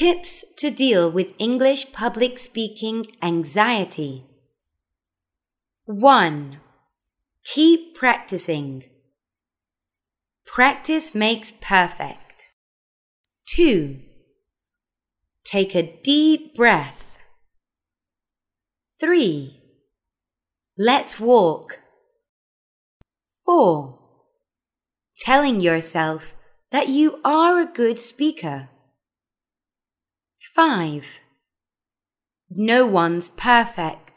Tips to deal with English public speaking anxiety. 1. Keep practicing. Practice makes perfect. 2. Take a deep breath. 3. Let's walk. 4. Telling yourself that you are a good speaker. 5. No one's perfect.